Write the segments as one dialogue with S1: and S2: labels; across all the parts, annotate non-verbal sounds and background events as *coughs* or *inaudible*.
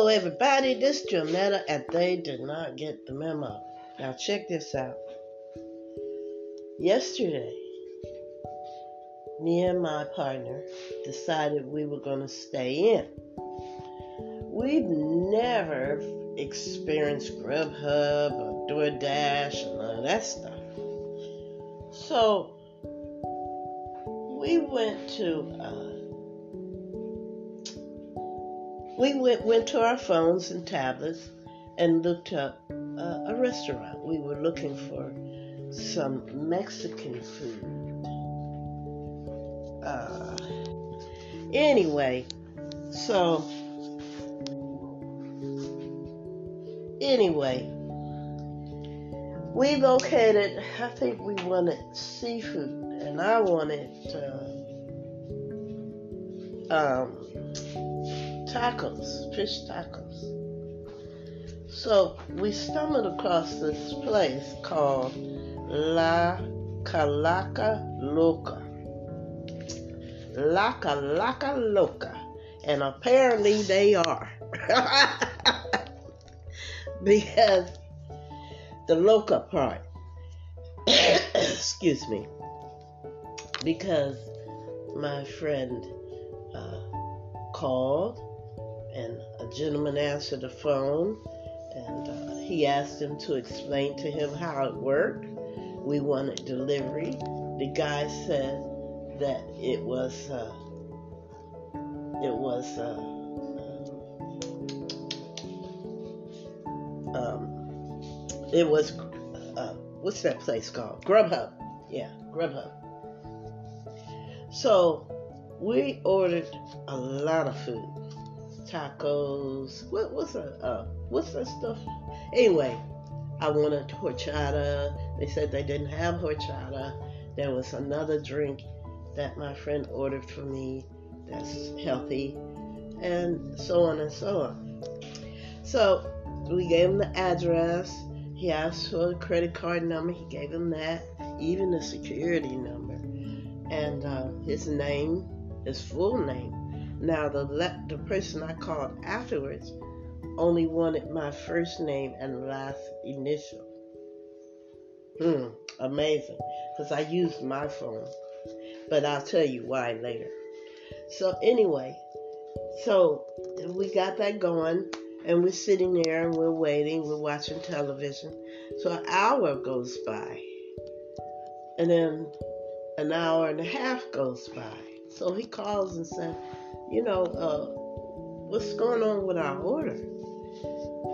S1: Hello, everybody. This is Jonetta, and they did not get the memo. Now, check this out. Yesterday, me and my partner decided we were going to stay in. We've never experienced Grubhub or DoorDash and all that stuff. So, we went to uh, we went, went to our phones and tablets and looked up uh, a restaurant. We were looking for some Mexican food. Uh, anyway, so anyway, we located. I think we wanted seafood, and I wanted uh, um, tacos, fish tacos. So we stumbled across this place called La Calaca Loca. La Calaca Loca. And apparently they are. *laughs* because the loca part, *coughs* excuse me, because my friend uh, called and a gentleman answered the phone and uh, he asked him to explain to him how it worked. We wanted delivery. The guy said that it was uh, it was uh, um, it was uh, what's that place called? Grubhub. Yeah, Grubhub. So we ordered a lot of food tacos. What, what's a uh, what's that stuff? Anyway, I wanted horchata. They said they didn't have horchata. There was another drink that my friend ordered for me that's healthy, and so on and so on. So we gave him the address. He asked for a credit card number. He gave him that, even the security number, and uh, his name, his full name now, the, le- the person I called afterwards only wanted my first name and last initial. Hmm, amazing. Because I used my phone. But I'll tell you why later. So, anyway, so we got that going, and we're sitting there and we're waiting, we're watching television. So, an hour goes by, and then an hour and a half goes by. So he calls and said, you know, uh, what's going on with our order?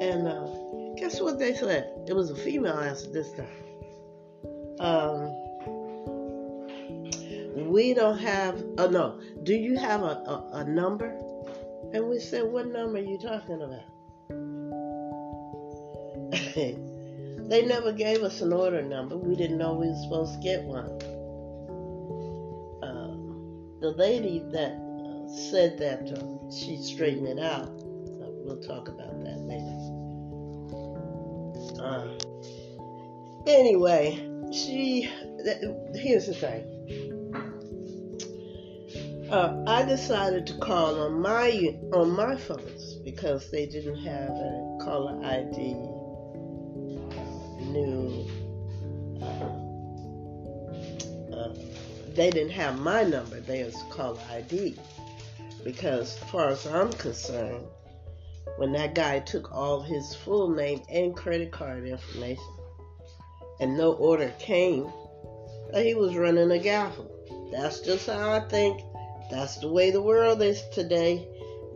S1: And uh, guess what they said? It was a female answer this time. Um, we don't have, oh no, do you have a, a, a number? And we said, what number are you talking about? *laughs* they never gave us an order number. We didn't know we were supposed to get one. Uh, the lady that said that uh, she straightened it out. Uh, we'll talk about that later. Uh, anyway, she. Here's the thing. Uh, I decided to call on my on my phones because they didn't have a caller ID. New. Uh, uh, they didn't have my number. They was caller ID. Because, as far as I'm concerned, when that guy took all his full name and credit card information and no order came, he was running a gaffle. That's just how I think. That's the way the world is today.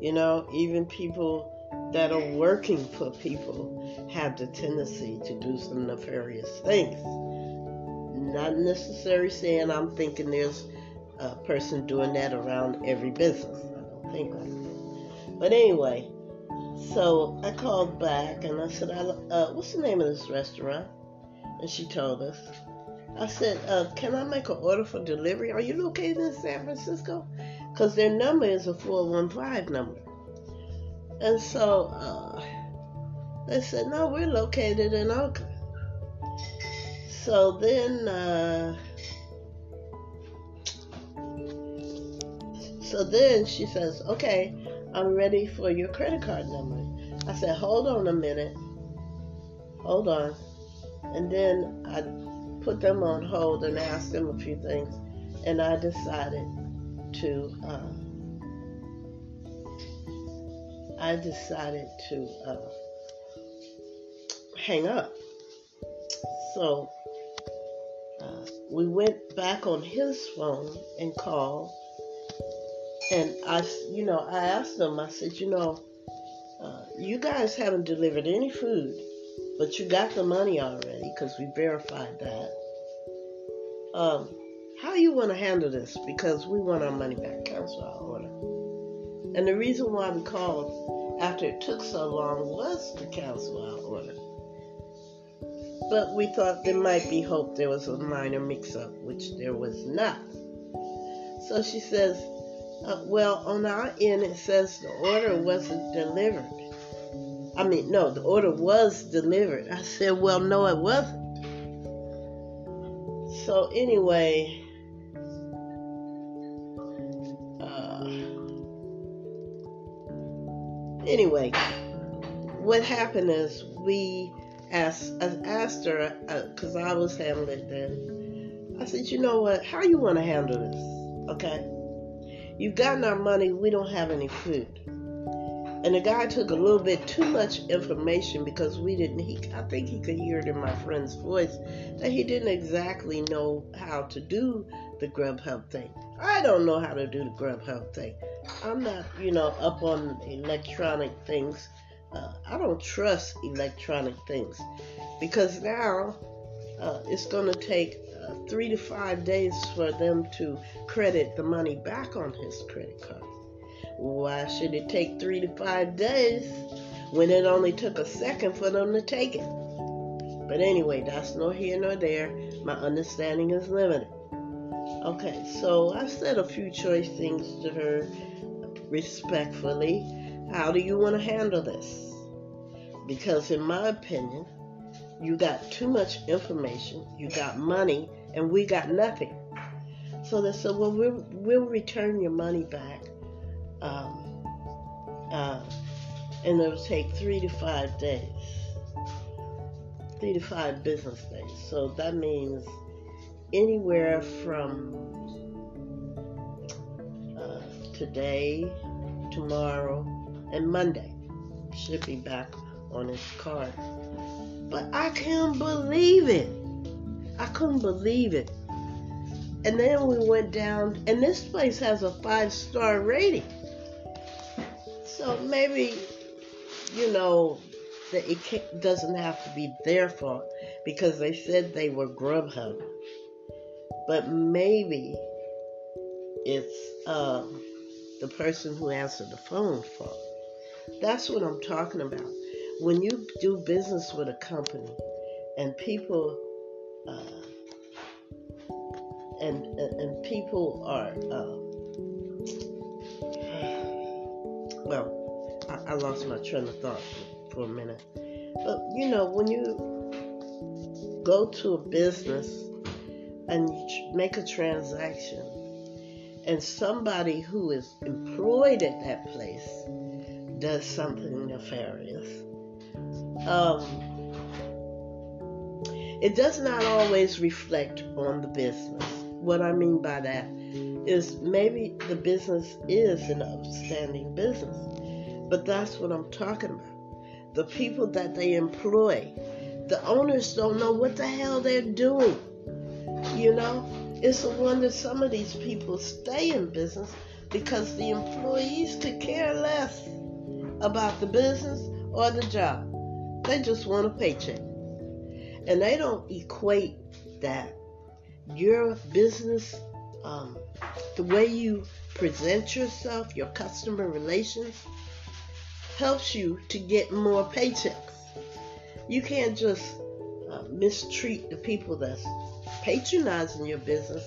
S1: You know, even people that are working for people have the tendency to do some nefarious things. Not necessarily saying I'm thinking there's a person doing that around every business think But anyway, so I called back and I said, uh, "What's the name of this restaurant?" And she told us. I said, uh, "Can I make an order for delivery? Are you located in San Francisco? Because their number is a 415 number." And so uh, they said, "No, we're located in Oakland." So then So then she says, Okay, I'm ready for your credit card number. I said, hold on a minute. Hold on. And then I put them on hold and asked them a few things. And I decided to, uh, I decided to uh, hang up. So uh, we went back on his phone and called. And I, you know, I asked them, I said, you know, uh, you guys haven't delivered any food, but you got the money already because we verified that. Um, how you want to handle this? Because we want our money back. Cancel our order. And the reason why we called after it took so long was to cancel our order. But we thought there might be hope there was a minor mix up, which there was not. So she says, uh, Well, on our end, it says the order wasn't delivered. I mean, no, the order was delivered. I said, Well, no, it wasn't. So, anyway, uh, anyway, what happened is we asked, I asked her, because uh, I was handling it then. I said, you know what? How you want to handle this? Okay. You've gotten our money. We don't have any food. And the guy took a little bit too much information because we didn't. He, I think he could hear it in my friend's voice that he didn't exactly know how to do the Grubhub thing. I don't know how to do the Grubhub thing. I'm not, you know, up on electronic things. Uh, I don't trust electronic things because now uh, it's going to take three to five days for them to credit the money back on his credit card. Why should it take three to five days when it only took a second for them to take it? But anyway, that's nor here nor there. My understanding is limited. Okay, so I said a few choice things to her respectfully. How do you want to handle this? Because, in my opinion, you got too much information, you got money, and we got nothing. So they said, Well, we'll, we'll return your money back um, uh, and it will take three to five days, three to five business days. So that means anywhere from uh, today, tomorrow, and Monday should be back on his card. But I can't believe it. I couldn't believe it. And then we went down, and this place has a five star rating. So maybe, you know, that it doesn't have to be their fault because they said they were Grubhub. But maybe it's um, the person who answered the phone fault. That's what I'm talking about. When you do business with a company and people uh, and, and, and people are uh, well, I, I lost my train of thought for, for a minute. But you know, when you go to a business and you make a transaction, and somebody who is employed at that place does something nefarious, um, it does not always reflect on the business. What I mean by that is maybe the business is an upstanding business, but that's what I'm talking about. The people that they employ, the owners don't know what the hell they're doing. You know, it's a wonder some of these people stay in business because the employees could care less about the business or the job. They just want a paycheck. And they don't equate that your business um, the way you present yourself, your customer relations, helps you to get more paychecks. You can't just uh, mistreat the people that's patronizing your business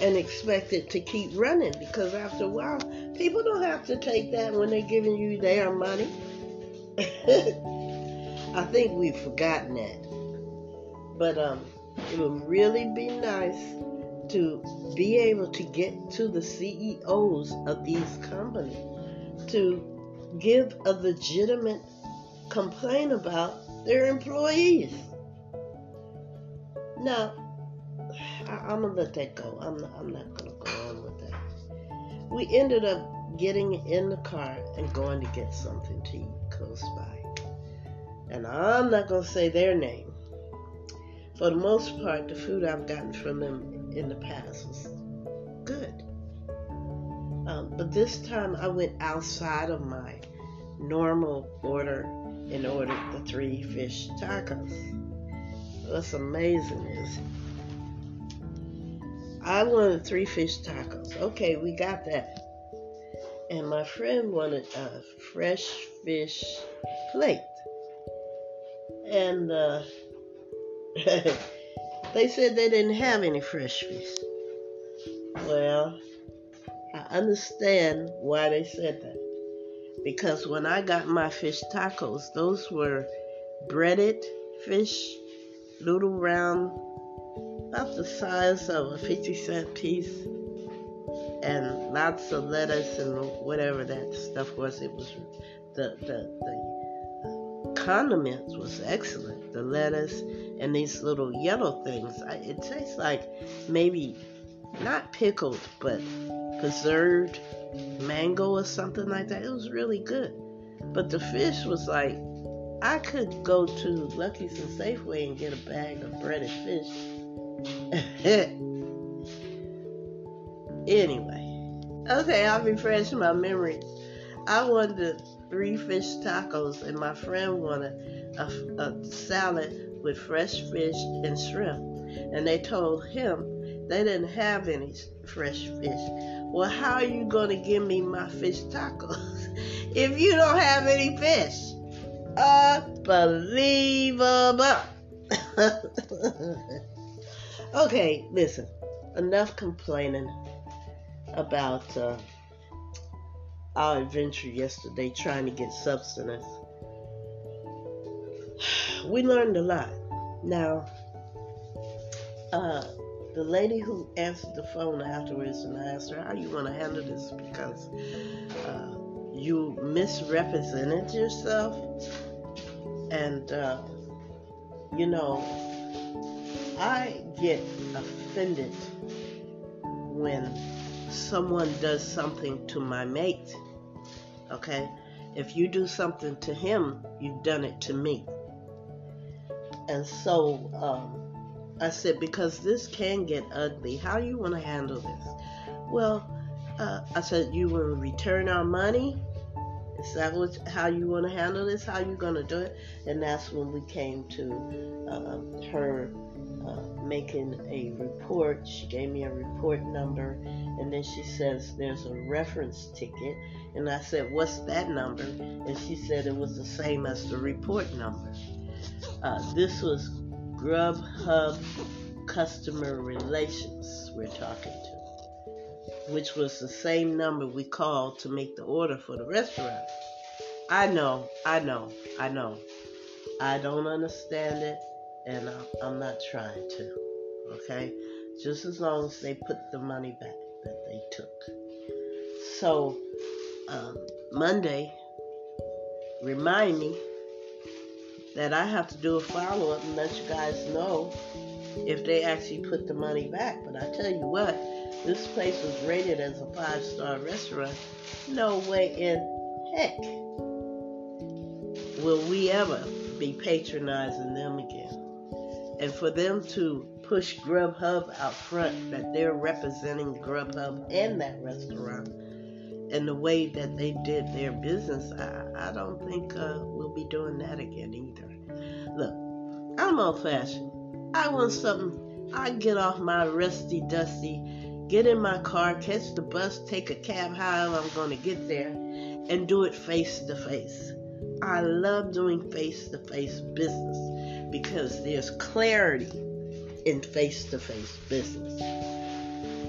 S1: and expect it to keep running because after a while, people don't have to take that when they're giving you their money. *laughs* I think we've forgotten that. But um, it would really be nice to be able to get to the CEOs of these companies to give a legitimate complaint about their employees. Now, I, am gonna let that go. I'm not, I'm not gonna go on with that. We ended up getting in the car and going to get something to eat close by. And I'm not gonna say their name. For the most part, the food I've gotten from them in the past was good. Um, but this time I went outside of my normal order and ordered the three fish tacos. What's amazing is I wanted three fish tacos. Okay, we got that. And my friend wanted a fresh fish plate. And uh, *laughs* they said they didn't have any fresh fish. Well, I understand why they said that. Because when I got my fish tacos, those were breaded fish, little round, about the size of a 50 cent piece, and lots of lettuce and whatever that stuff was. It was the, the, the condiments was excellent. The lettuce and these little yellow things. It tastes like maybe not pickled, but preserved mango or something like that. It was really good. But the fish was like, I could go to Lucky's and Safeway and get a bag of breaded fish. *laughs* anyway, okay, I'll refresh my memory. I wanted three fish tacos, and my friend wanted a, a salad with fresh fish and shrimp. And they told him they didn't have any fresh fish. Well, how are you going to give me my fish tacos *laughs* if you don't have any fish? Unbelievable. *laughs* okay, listen. Enough complaining about uh, our adventure yesterday trying to get substance. We learned a lot. Now, uh, the lady who answered the phone afterwards and I asked her, How you want to handle this? Because uh, you misrepresented yourself. And, uh, you know, I get offended when someone does something to my mate. Okay? If you do something to him, you've done it to me. And so, um, I said, because this can get ugly. How do you want to handle this? Well, uh, I said, you want to return our money? Is that what, how you want to handle this? How you going to do it? And that's when we came to uh, her uh, making a report. She gave me a report number, and then she says there's a reference ticket. And I said, What's that number? And she said it was the same as the report number. Uh, this was Grubhub customer relations we're talking to, which was the same number we called to make the order for the restaurant. I know, I know, I know. I don't understand it, and I'm not trying to. Okay? Just as long as they put the money back that they took. So, um, Monday, remind me that I have to do a follow up and let you guys know if they actually put the money back. But I tell you what, this place was rated as a five star restaurant. No way in heck will we ever be patronizing them again. And for them to push Grubhub out front, that they're representing Grubhub and that restaurant, and the way that they did their business, I, I don't think uh, we'll be doing that again either. Look, I'm old fashioned. I want something. I get off my rusty dusty, get in my car, catch the bus, take a cab, however I'm going to get there, and do it face to face. I love doing face to face business because there's clarity in face to face business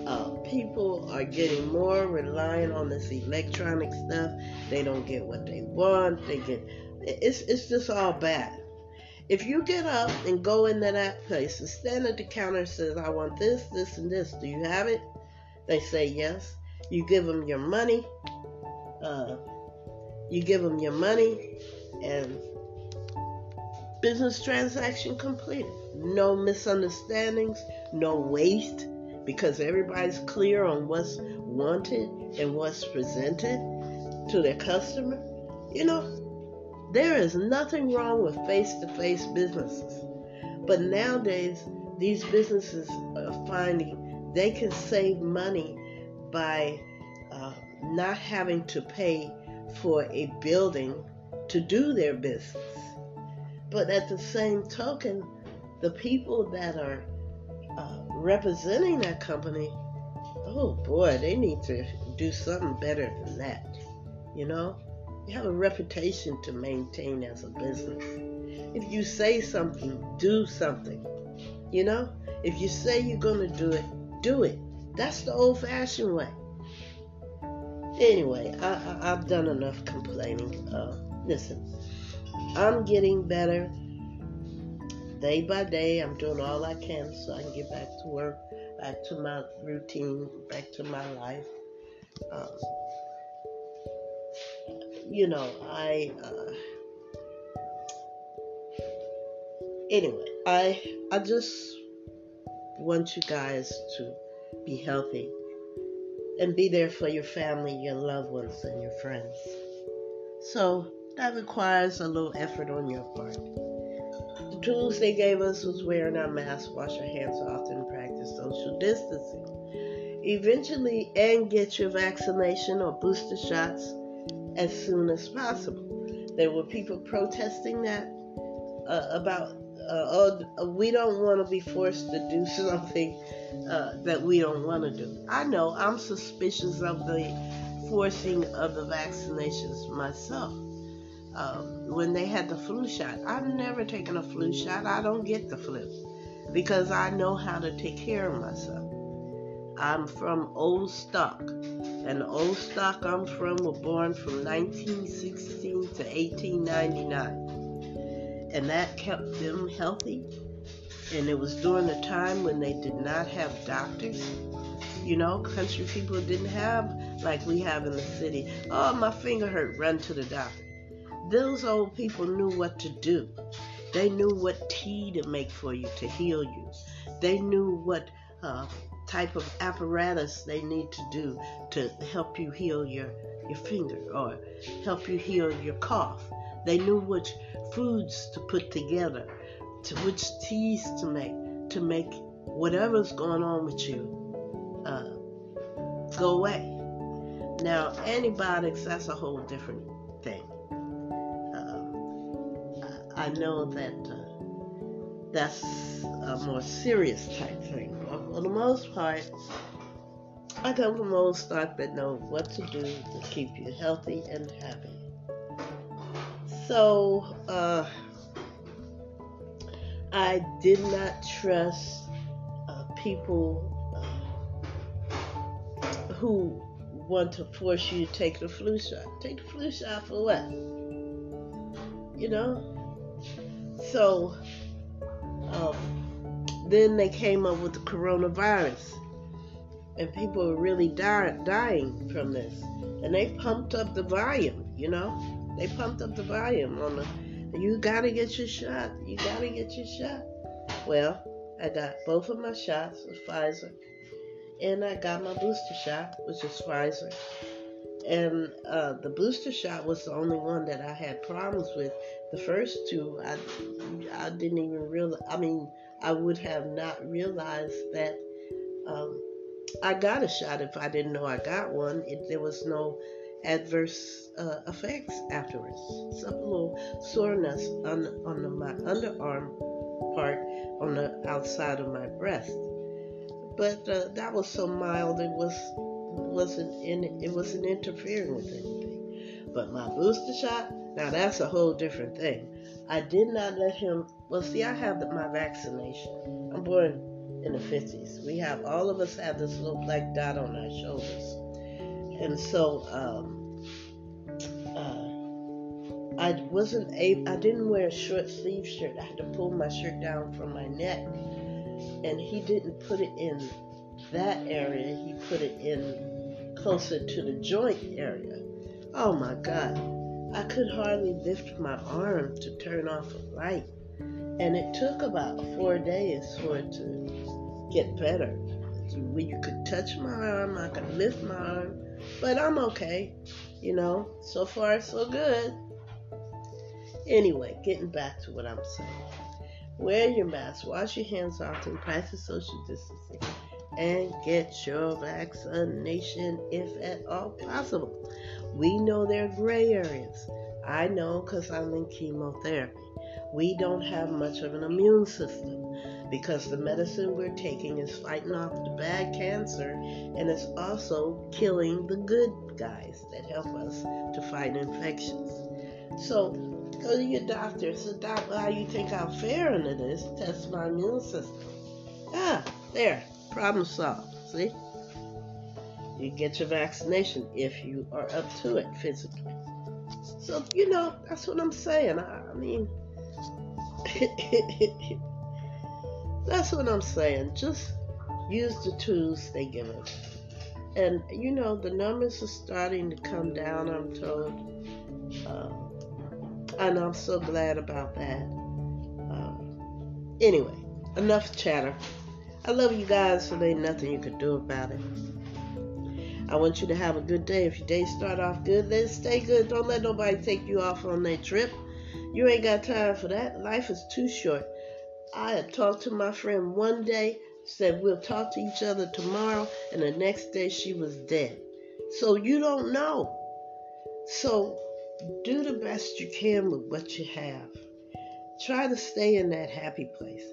S1: uh, people are getting more reliant on this electronic stuff. They don't get what they want. They get it's it's just all bad. If you get up and go into that place and stand at the counter and says, "I want this, this, and this," do you have it? They say yes. You give them your money. Uh, you give them your money, and business transaction completed. No misunderstandings, no waste, because everybody's clear on what's wanted and what's presented to their customer. You know, there is nothing wrong with face to face businesses. But nowadays, these businesses are finding they can save money by uh, not having to pay for a building to do their business. But at the same token, the people that are uh, representing that company, oh boy, they need to do something better than that. You know, you have a reputation to maintain as a business. If you say something, do something. You know, if you say you're going to do it, do it. That's the old fashioned way. Anyway, I, have done enough complaining. Uh, listen, I'm getting better day by day. I'm doing all I can so I can get back to work, back to my routine, back to my life. Um, you know, I. Uh, anyway, I I just want you guys to be healthy and be there for your family, your loved ones, and your friends. So that requires a little effort on your part. The tools they gave us was wearing our masks, wash our hands often, practice social distancing. Eventually, and get your vaccination or booster shots as soon as possible. There were people protesting that uh, about uh, oh, we don't want to be forced to do *laughs* something uh, that we don't want to do. I know I'm suspicious of the forcing of the vaccinations myself. Um, when they had the flu shot, I've never taken a flu shot. I don't get the flu because I know how to take care of myself. I'm from old stock, and old stock I'm from were born from 1916 to 1899, and that kept them healthy. And it was during a time when they did not have doctors. You know, country people didn't have like we have in the city. Oh, my finger hurt, run to the doctor. Those old people knew what to do. They knew what tea to make for you to heal you. They knew what uh, type of apparatus they need to do to help you heal your, your finger or help you heal your cough. They knew which foods to put together, to which teas to make, to make whatever's going on with you uh, go away. Now, antibiotics, that's a whole different I know that uh, that's a more serious type thing for the most part, I come from old stock that know what to do to keep you healthy and happy. So, uh, I did not trust uh, people uh, who want to force you to take the flu shot. Take the flu shot for what? You know? So, um, then they came up with the coronavirus. And people were really die, dying from this. And they pumped up the volume, you know? They pumped up the volume on the, you gotta get your shot. You gotta get your shot. Well, I got both of my shots with Pfizer. And I got my booster shot, which is Pfizer. And uh, the booster shot was the only one that I had problems with. The first two, I, I didn't even realize. I mean, I would have not realized that um, I got a shot if I didn't know I got one. It, there was no adverse uh, effects afterwards. Some little soreness on, on the, my underarm part on the outside of my breast, but uh, that was so mild it was wasn't in it wasn't interfering with anything. But my booster shot, now that's a whole different thing. I did not let him. Well, see, I have my vaccination. I'm born in the 50s. We have, all of us have this little black dot on our shoulders. And so, um, uh, I wasn't able, I didn't wear a short sleeve shirt. I had to pull my shirt down from my neck. And he didn't put it in that area, he put it in closer to the joint area. Oh my God. I could hardly lift my arm to turn off a light. And it took about four days for it to get better. Where you could touch my arm, I could lift my arm, but I'm okay. You know, so far so good. Anyway, getting back to what I'm saying. Wear your mask, wash your hands often, practice social distancing, and get your vaccination if at all possible. We know there are gray areas. I know because I'm in chemotherapy. We don't have much of an immune system because the medicine we're taking is fighting off the bad cancer and it's also killing the good guys that help us to fight infections. So go to your doctor. So, doctor, how you think I'll fare under this? Test my immune system. Ah, there. Problem solved. See? You get your vaccination if you are up to it physically. So, you know, that's what I'm saying. I, I mean, *laughs* that's what I'm saying. Just use the tools they give us. And, you know, the numbers are starting to come down, I'm told. Uh, and I'm so glad about that. Uh, anyway, enough chatter. I love you guys, so there ain't nothing you can do about it. I want you to have a good day. If your day start off good, then stay good. Don't let nobody take you off on that trip. You ain't got time for that. Life is too short. I had talked to my friend one day, said we'll talk to each other tomorrow, and the next day she was dead. So you don't know. So do the best you can with what you have. Try to stay in that happy place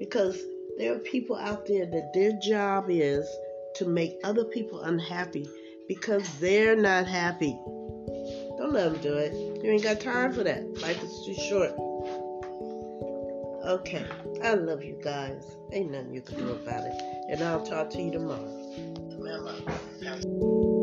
S1: because there are people out there that their job is to make other people unhappy because they're not happy. Don't let them do it. You ain't got time for that. Life is too short. Okay, I love you guys. Ain't nothing you can do about it. And I'll talk to you tomorrow. Remember.